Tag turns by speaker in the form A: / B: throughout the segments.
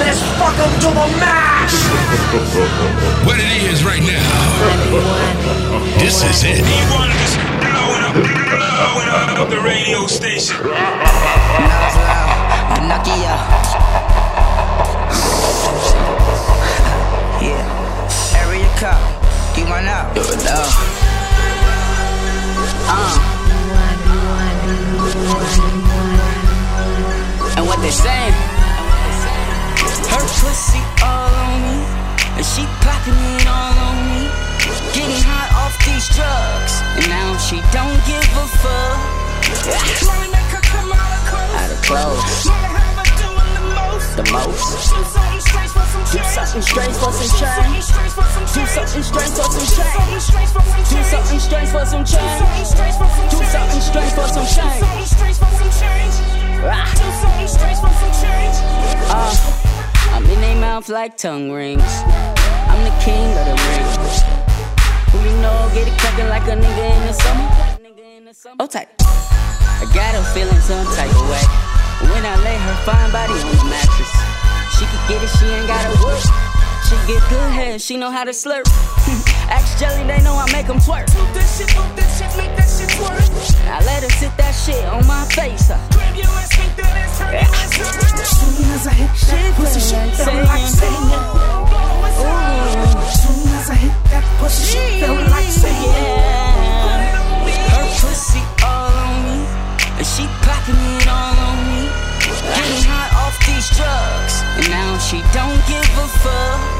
A: Let's fuck 'em to the max.
B: What it is right now. This is it.
C: E1 is blowing up, blowing up the radio station.
D: Nose low, Pinocchio. yeah. Area code, do you want out? Do it low. Uh. And what they saying? Her pussy all on me, and she popping it all on me. Getting hot off these drugs, and now she don't give a fuck.
E: Wanna make her come out of clothes.
D: Out of clothes.
E: to have her doing the most.
D: The most.
E: Do something strange for some change. Do something strange for some change. Do something strange for some change. Do something strange for some change.
D: Do something strange for some change.
E: Do something strange for some change. Do something strange for some change.
D: I'm in their mouth like tongue rings. I'm the king of the ring. Who you know get it cracking like a nigga in the summer? Oh tight. I got her feeling some type of way. When I lay her fine body on the mattress, she could get it, she ain't gotta work. She get good head, she know how to slurp. Axe jelly, they know I make them twerk.
E: Move that shit, move that shit, make that shit twerk.
D: I let her sit that shit on my face. Huh?
E: Grab your ass, make that ass turn your ass turn. Soon as I hit that pussy, she
D: like
E: feel like
D: saying.
E: saying. Blow us out. Soon as I hit that pussy, she felt like saying.
D: Yeah. Her pussy all on me, and she popping it all on me. Getting high off these drugs, and now she don't give a fuck.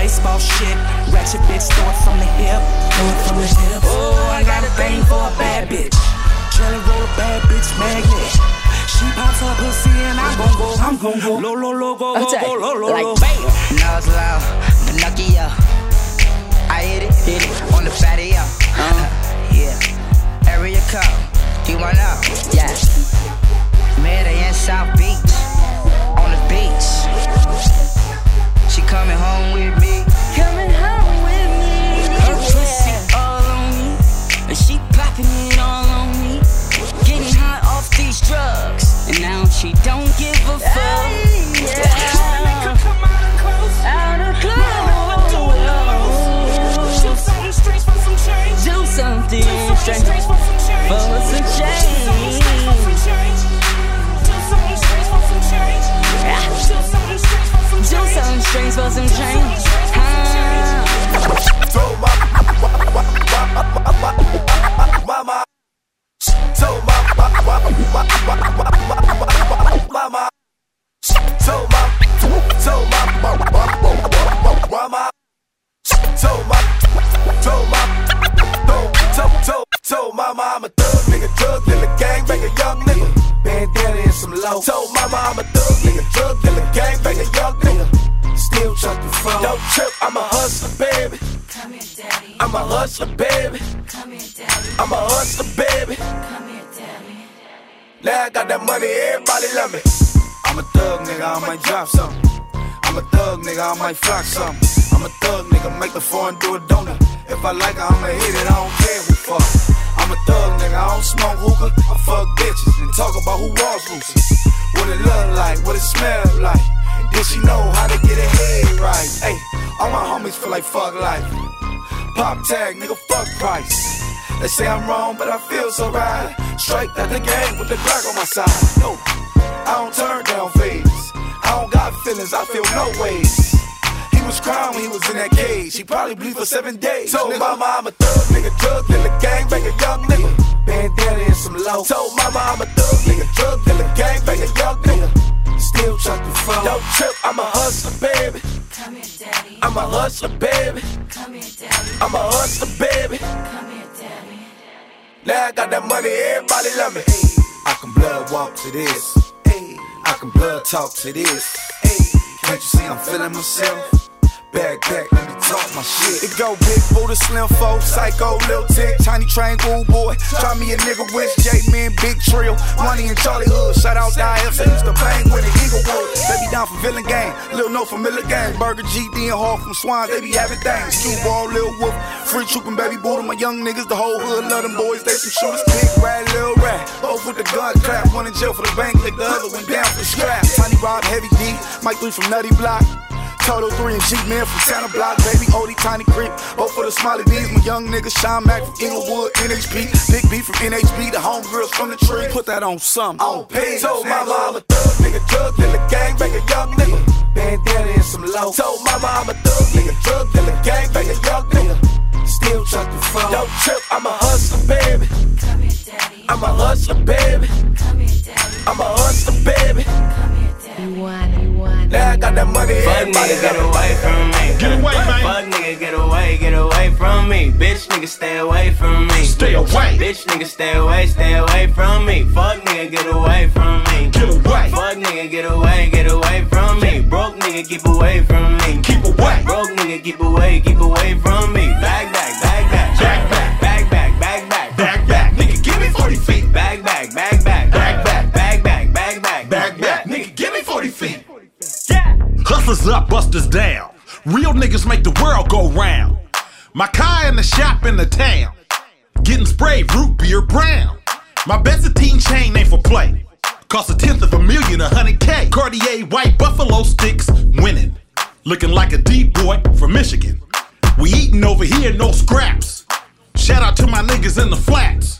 F: baseball shit. Ratchet bitch, throw it from the hip. Throw it from the hip. Oh, I got a thing for a bad bitch. Jelly roll a bad bitch magnet. She pops her pussy and I'm gon' go. I'm gon' go. Lo, lo, lo, go, go, go, lo, lo,
D: Like
F: lo.
D: bam.
G: Nose low, Pinocchio. I hit it, hit it on the patio. Uh, yeah. Area code, you want out?
D: Yeah.
G: Medellin South Beach, on the beach. She coming home with me.
D: Coming home with me. Her pussy all on me, and she popping it all on me. Getting high off these drugs, and now she don't give a fuck.
H: Drop something. I'm a thug nigga, I might flock something. I'm a thug nigga, make the foreign do a donut. If I like it, I'ma hit it, I don't care who fuck. I'm a thug nigga, I don't smoke hookah. I fuck bitches and talk about who was loose. What it look like, what it smell like. Did she know how to get her head right? Hey, all my homies feel like fuck life. Pop tag, nigga, fuck price. They say I'm wrong, but I feel so right. Straight out the game with the Glock on my side. No, I don't turn down phase. I feelings, I feel no ways. He was crying when he was in that cage. He probably bleed for seven days. Told mama I'm a thug nigga, drug dealer, gang banger, young nigga. Bandana and some low. Told mama I'm a thug nigga, drug dealer, gang banger, young nigga. Still chucking flow. Don't trip, I'm a hustler, baby.
E: Come here, daddy.
H: I'm a hustler, baby.
E: Come here, daddy.
H: I'm a hustler, baby.
E: Come here, daddy.
H: Now I got that money, everybody love me. I can blood walk to this. I can blood talk to this. Can't you see I'm feeling myself? Back, my shit. It go big Buddha, slim folk, psycho, lil tick, tiny cool boy. Try me a nigga with J Man, big trill, money and Charlie Hood. Shout out to IF, used to bang with the Eaglewood. Baby down for villain gang, Lil No from Miller Gang, Burger GD and Hall from Swan, they be having things. Q ball, Lil Wolf, free trooping, baby Buddha, my young niggas, the whole hood love them boys. They some shooters, big rat, Lil Rat. Both with the gun clap, one in jail for the bank, lick the other one down for scrap. Tiny Rob, Heavy D, Mike 3 from Nutty Block. Total 3 and G Man from Santa Block, baby, Odie, Tiny Creep. Both for the Smiley Bees, my young nigga, Sean Mack from Inglewood, NHP. Big B from NHB, the homegirls from the tree. Put that on some. On page. Told mama I'm a thug nigga, drug dealer, gang banger, young nigga. Bandana and some low. Told my mama I'm a thug nigga, drug dealer, gang banger, young nigga. Still chucking phone. Don't trip, I'm a hustler, baby.
E: Come here, daddy.
H: I'm a hustler, baby.
E: Come here, daddy.
H: I'm a hustler, that money,
I: Fuck
H: everybody
I: nigga, get away from me.
J: Get away, man.
I: Fuck nigga, get away, get away from me. Bitch nigga, stay away from me.
J: Stay away.
I: Bitch nigga, stay away, stay away from me. Fuck nigga, get away from me.
J: Get away.
I: Fuck nigga, get away, get away from me. Broke nigga, keep away from me.
J: Keep away.
I: Broke nigga, keep away, keep away from me. Back, back, back, back.
J: Back, back.
I: Back, back, back, back.
J: Back, back. Nigga, give me 40 feet.
I: Back, back, back, back.
J: Back, back.
I: Back,
J: Hustlers up, busters down. Real niggas make the world go round. My car in the shop in the town. Getting sprayed root beer brown. My Benzettine chain ain't for play. Cost a tenth of a million, a hundred K. Cartier white buffalo sticks, winning. Looking like a deep boy from Michigan. We eating over here, no scraps. Shout out to my niggas in the flats.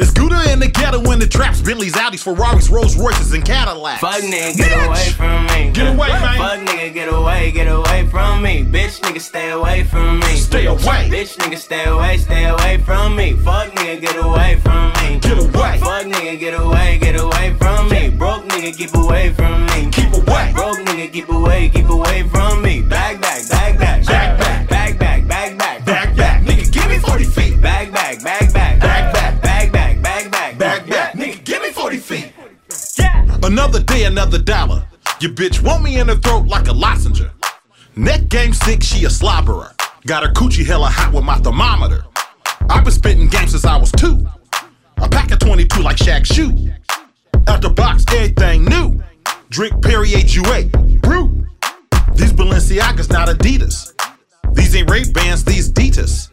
J: It's Gouda in the ghetto in the traps. Bentleys, Audis, Ferraris, Rolls Royces, and Cadillacs.
I: Fuck nigga, get
J: Bitch.
I: away from me.
J: Get away, man.
I: Fuck nigga, get away, get away from me. Bitch nigga, stay away from me.
J: Stay away.
I: Bitch nigga, stay away, stay away from me. Fuck nigga, get away from me.
J: Get away.
I: Fuck nigga, get away, get away from me. Broke nigga, keep away from me.
J: Keep away.
I: Broke nigga, keep away, keep away from me. Back, back, back, back.
J: Back, back.
I: Back, back,
J: Another day, another dollar. Your bitch want me in her throat like a lozenge. Neck game sick, she a slobberer. Got her coochie hella hot with my thermometer. I've been spitting game since I was two. A pack of 22 like Shaq Shoe. Out the box, everything new. Drink Perrier Jouet. Brew. These Balenciagas, not Adidas. These ain't Ray Bans, these Ditas.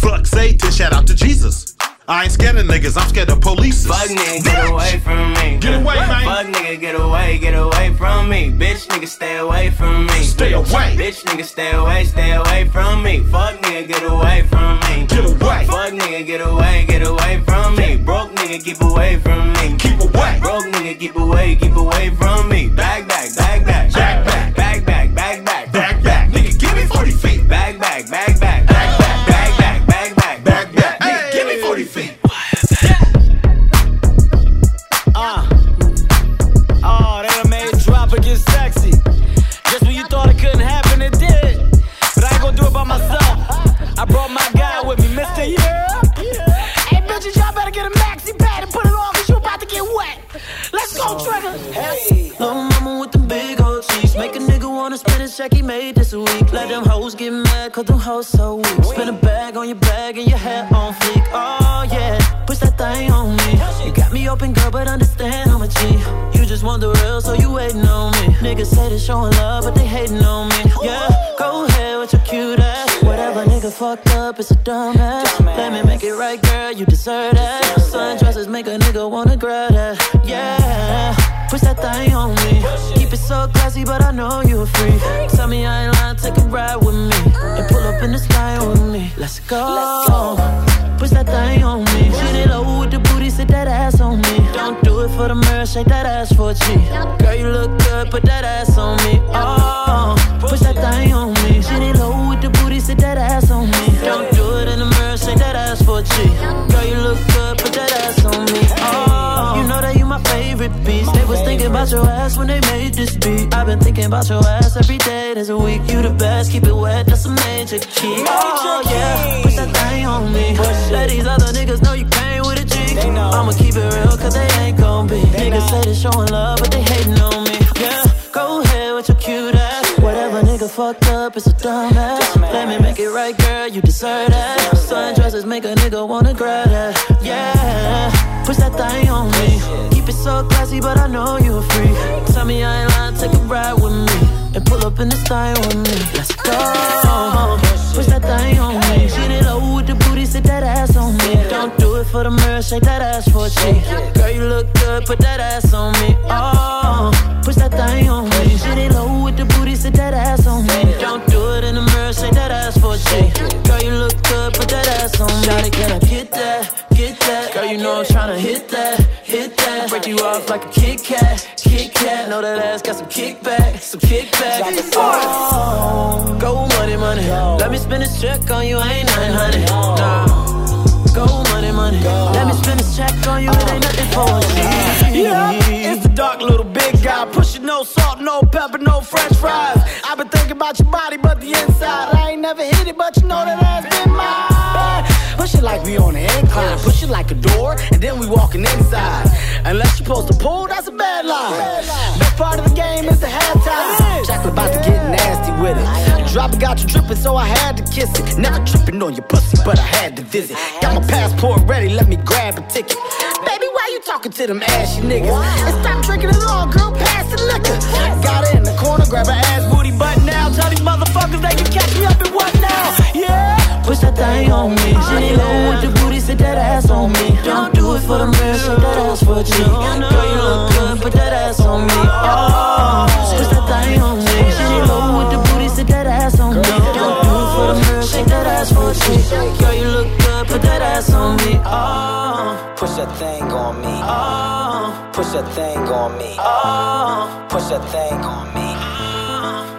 J: Fuck Satan, shout out to Jesus. I ain't scared of niggas, I'm scared of police.
I: Fuck nigga, get away from me.
J: Get away, man.
I: Fuck nigga, get away, get away from me. Bitch nigga, stay away from me.
J: Stay away.
I: Bitch nigga, stay away, stay away from me. Fuck nigga, get away from me.
J: Get away.
I: Fuck nigga, get away, get away from me. Broke nigga, keep away from me.
J: Keep away.
I: Broke nigga, keep away, keep away from me. Back, back, back, back.
J: Back, back.
I: Back, back, back,
K: his he made this a week. Let them hoes get mad, cause them hoes so weak. Spin a bag on your bag and your hair on fleek. Oh yeah, push that thing on me. You got me open, girl, but understand I'm a G. You just want the real, so you waiting on me. Niggas say they showing love, but they hating on me. Yeah, go ahead with your cute ass. Whatever nigga fucked up, it's a dumbass. Let me make it right, girl, you deserve that. Sundresses make a nigga wanna grab that. Yeah. That thing on me. Keep it so classy, but I know you a freak. Tell me I ain't lying, take a ride with me. And pull up in the sky with me. Let's go. Push that thing on me. Shoot it over with the booty, sit that ass on me. Don't do it for the mirror, shake that ass for a G. Girl, you look good, put that ass on me. Oh, beat. I've been thinking about your ass every day. There's a week, you the best. Keep it wet, that's a major key. Oh yeah, push that thing on me. Let these other niggas know you came with a G. I'ma keep it real, cause they ain't gon' be. They Niggas say they showing love, but they hating on me. Yeah, go ahead with your cute ass. Whatever nigga fucked up, it's a dumbass. Let me make it right, girl, you deserve that. Sundresses make a nigga wanna grab that. Yeah, push that thing on me. Keep it so classy, but I know you a freak. Tell me I ain't lying, take a ride with me. And pull up in the style with me. Let's go. Push that thing on me. Get it low with the booty, sit that ass on me. Don't do it for the mirror, shake that ass for a G. Girl, you look good, put that ass on me. Oh, push that thing on me. Get it low with the booty, sit that ass on me. Don't do it in the mirror, shake that ass for a G. Girl, you look good, put that ass on me. Shawty, can I get that? Get that? Girl, you know I'm tryna hit that, you off like a Kit Kat, Kit Kat. Know that ass got some kickback, some kickback. Oh, go money, money. Let me spend this check on you, ain't nothing, honey. Nah. Go money, money. Let me spend this check on you, it ain't nothing for a G.
L: Yeah, it's the dark little big guy. Pushing no salt, no pepper, no french fries. I've been thinking about your body, but the inside. I ain't never hit it, but you know that ass been mine. Push it like we on an incline. Push it like a door, and then we walking inside. Unless you supposed to pull, that's a bad line. Best part of the game is the halftime. Chocolate about to get nasty with it. Drop got you dripping, so I had to kiss it. Never tripping on your pussy, but I had to visit. Got my passport ready, let me grab a ticket. Baby, why you talking to them ashy niggas? And stop drinking it all, girl, pass the liquor. Got it in the corner, grab her ass booty butt now. Tell these motherfuckers they can catch me up in what now? Yeah.
K: Push that thing on me. With the booty, sit that ass on me. Don't do it for the mirror, shake that ass for a oh. G. Girl, you look good, put that ass on me. Oh, push that thing on me. Jenny low with the booty, sit that ass on me. Don't do it for the mirror, shake that ass for a G. Girl, you look good, put that ass on me. Oh,
M: Push that thing on me.
K: oh,
M: Push that thing on me.
K: oh.
M: Push that thing on me. Push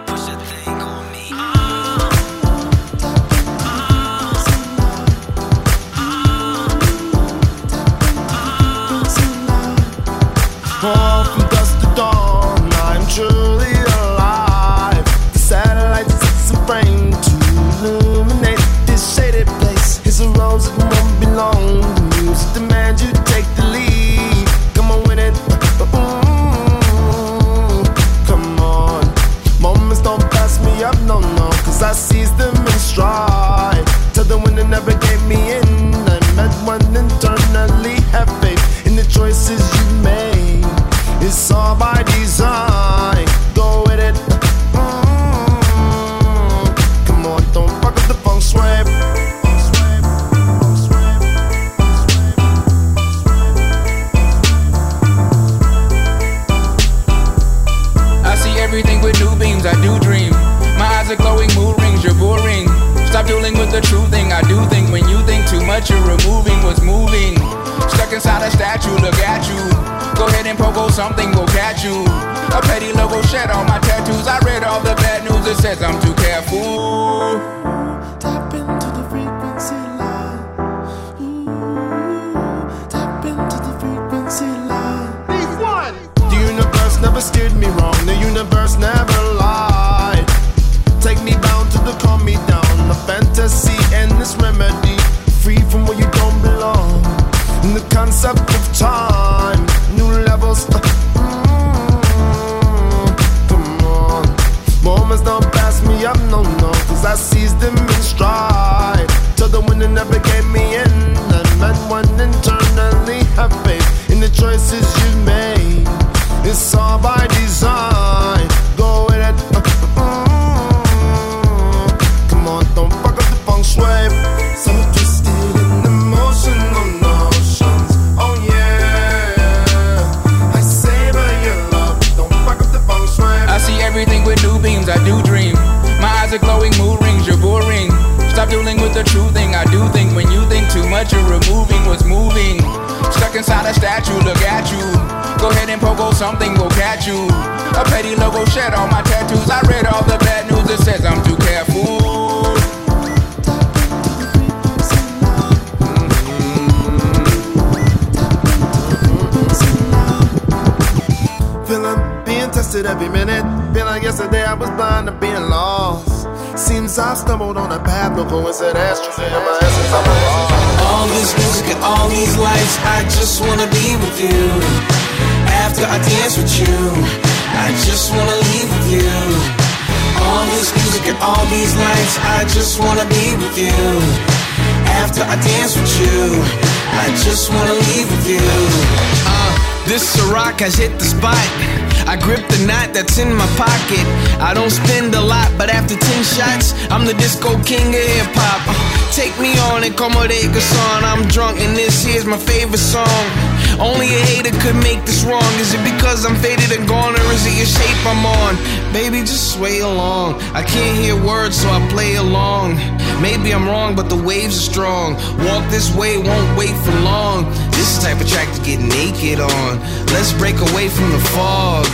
N: the
O: true thing, I do think. When you think too much, you're removing what's moving. Stuck inside a statue, look at you. Go ahead and pogo something, will catch you. A petty logo shed on my tattoos. I read all the bad news, it says I'm too careful.
N: Tap into the frequency line. Ooh, tap into the frequency line. one. The universe never steered me wrong. The universe never blind to being lost. Seems I stumbled on a path, no coincidence. Truly, in my essence, I'm lost.
F: All this music and all these lights, I just wanna be with you. After I dance with you, I just wanna leave with you. All this music and all these lights, I just wanna be with you. After I dance with you, I just wanna leave with you.
P: Uh, this Ciroc has hit the spot. I grip the knot that's in my pocket. I don't spend a lot, but after 10 shots, I'm the disco king of hip hop. Take me on and como de son. I'm drunk and this here's my favorite song. Only a hater could make this wrong. Is it because I'm faded and gone, or is it your shape I'm on? Baby, just sway along. I can't hear words, so I play along. Maybe I'm wrong, but the waves are strong. Walk this way, won't wait for type of track to get naked on. Let's break away from the fog.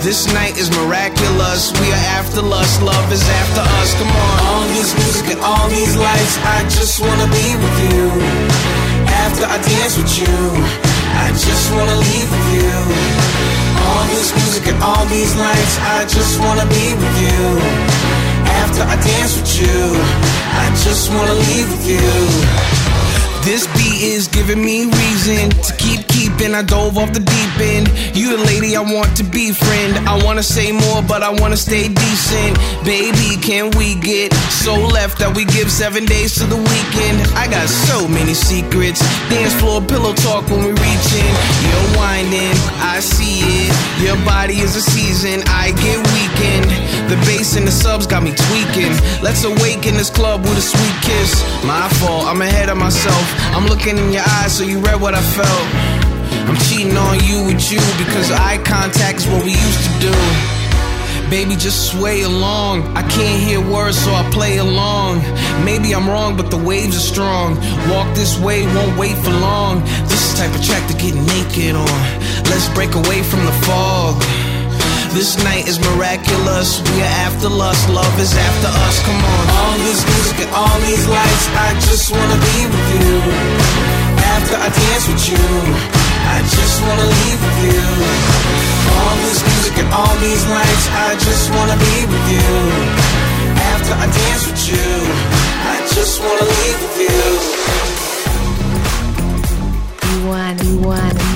P: This night is miraculous. We are after lust. Love is after us. Come on.
F: All this music and all these lights, I just wanna be with you. After I dance with you, I just wanna leave with you. All this music and all these lights, I just wanna be with you. After I dance with you, I just wanna leave with you.
P: This beat is giving me reason to keep keeping. I dove off the deep end. You the lady I want to be friend. I wanna say more, but I wanna stay decent. Baby, can we get so left that we give seven days to the weekend? I got so many secrets. Dance floor pillow talk when we reach in. You're winding, I see it. Your body is a season. I get weakened. The bass and the subs got me tweaking. Let's awaken this club with a sweet kiss. My fault, I'm ahead of myself. I'm looking in your eyes, so you read what I felt. I'm cheating on you with you because eye contact is what we used to do. Baby, just sway along. I can't hear words, so I play along. Maybe I'm wrong, but the waves are strong. Walk this way, won't wait for long. This type of track to get naked on. Let's break away from the fog. This night is miraculous. We are after lust. Love is after us. Come on.
F: All this music and all these lights, I just wanna be with you. After I dance with you, I just wanna leave with you. All this music and all these lights, I just wanna be with you. After I dance with you, I just wanna leave with you.
Q: You want, you want,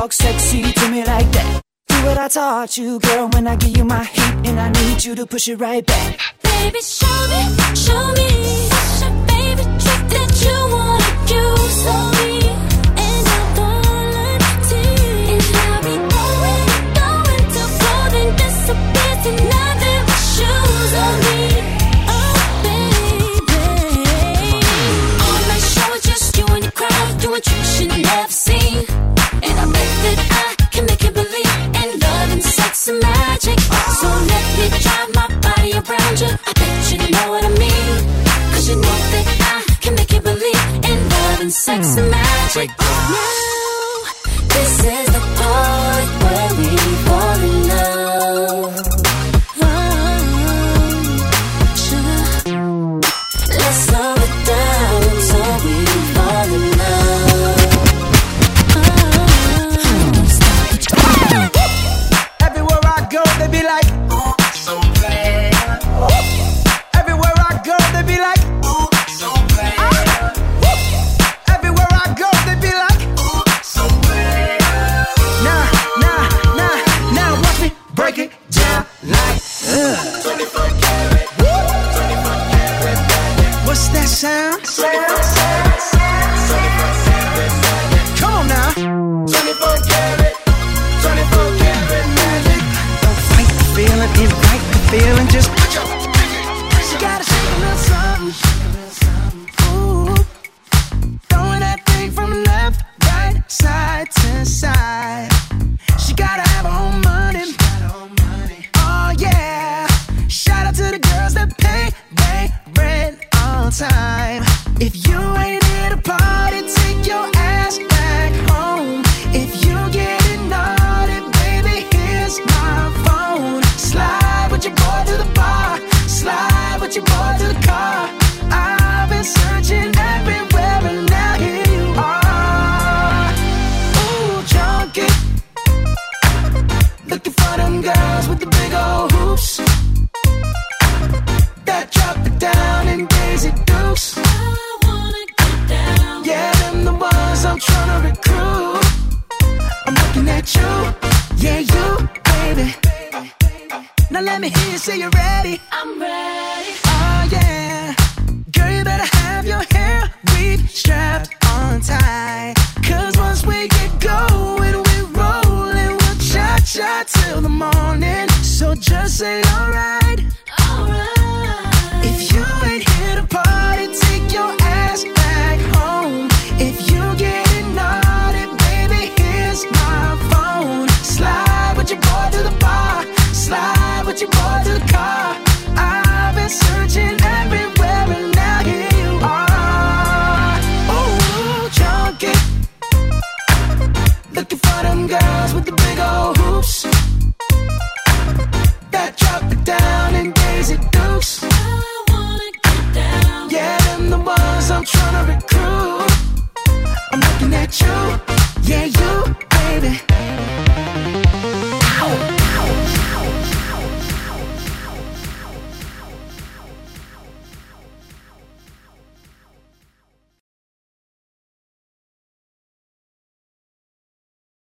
P: talk
R: sexy to me like that. Do what I taught you, girl, when I give you my heat, and I need you to push it right back.
S: Baby, show me, show me, such a baby trick that you
F: want.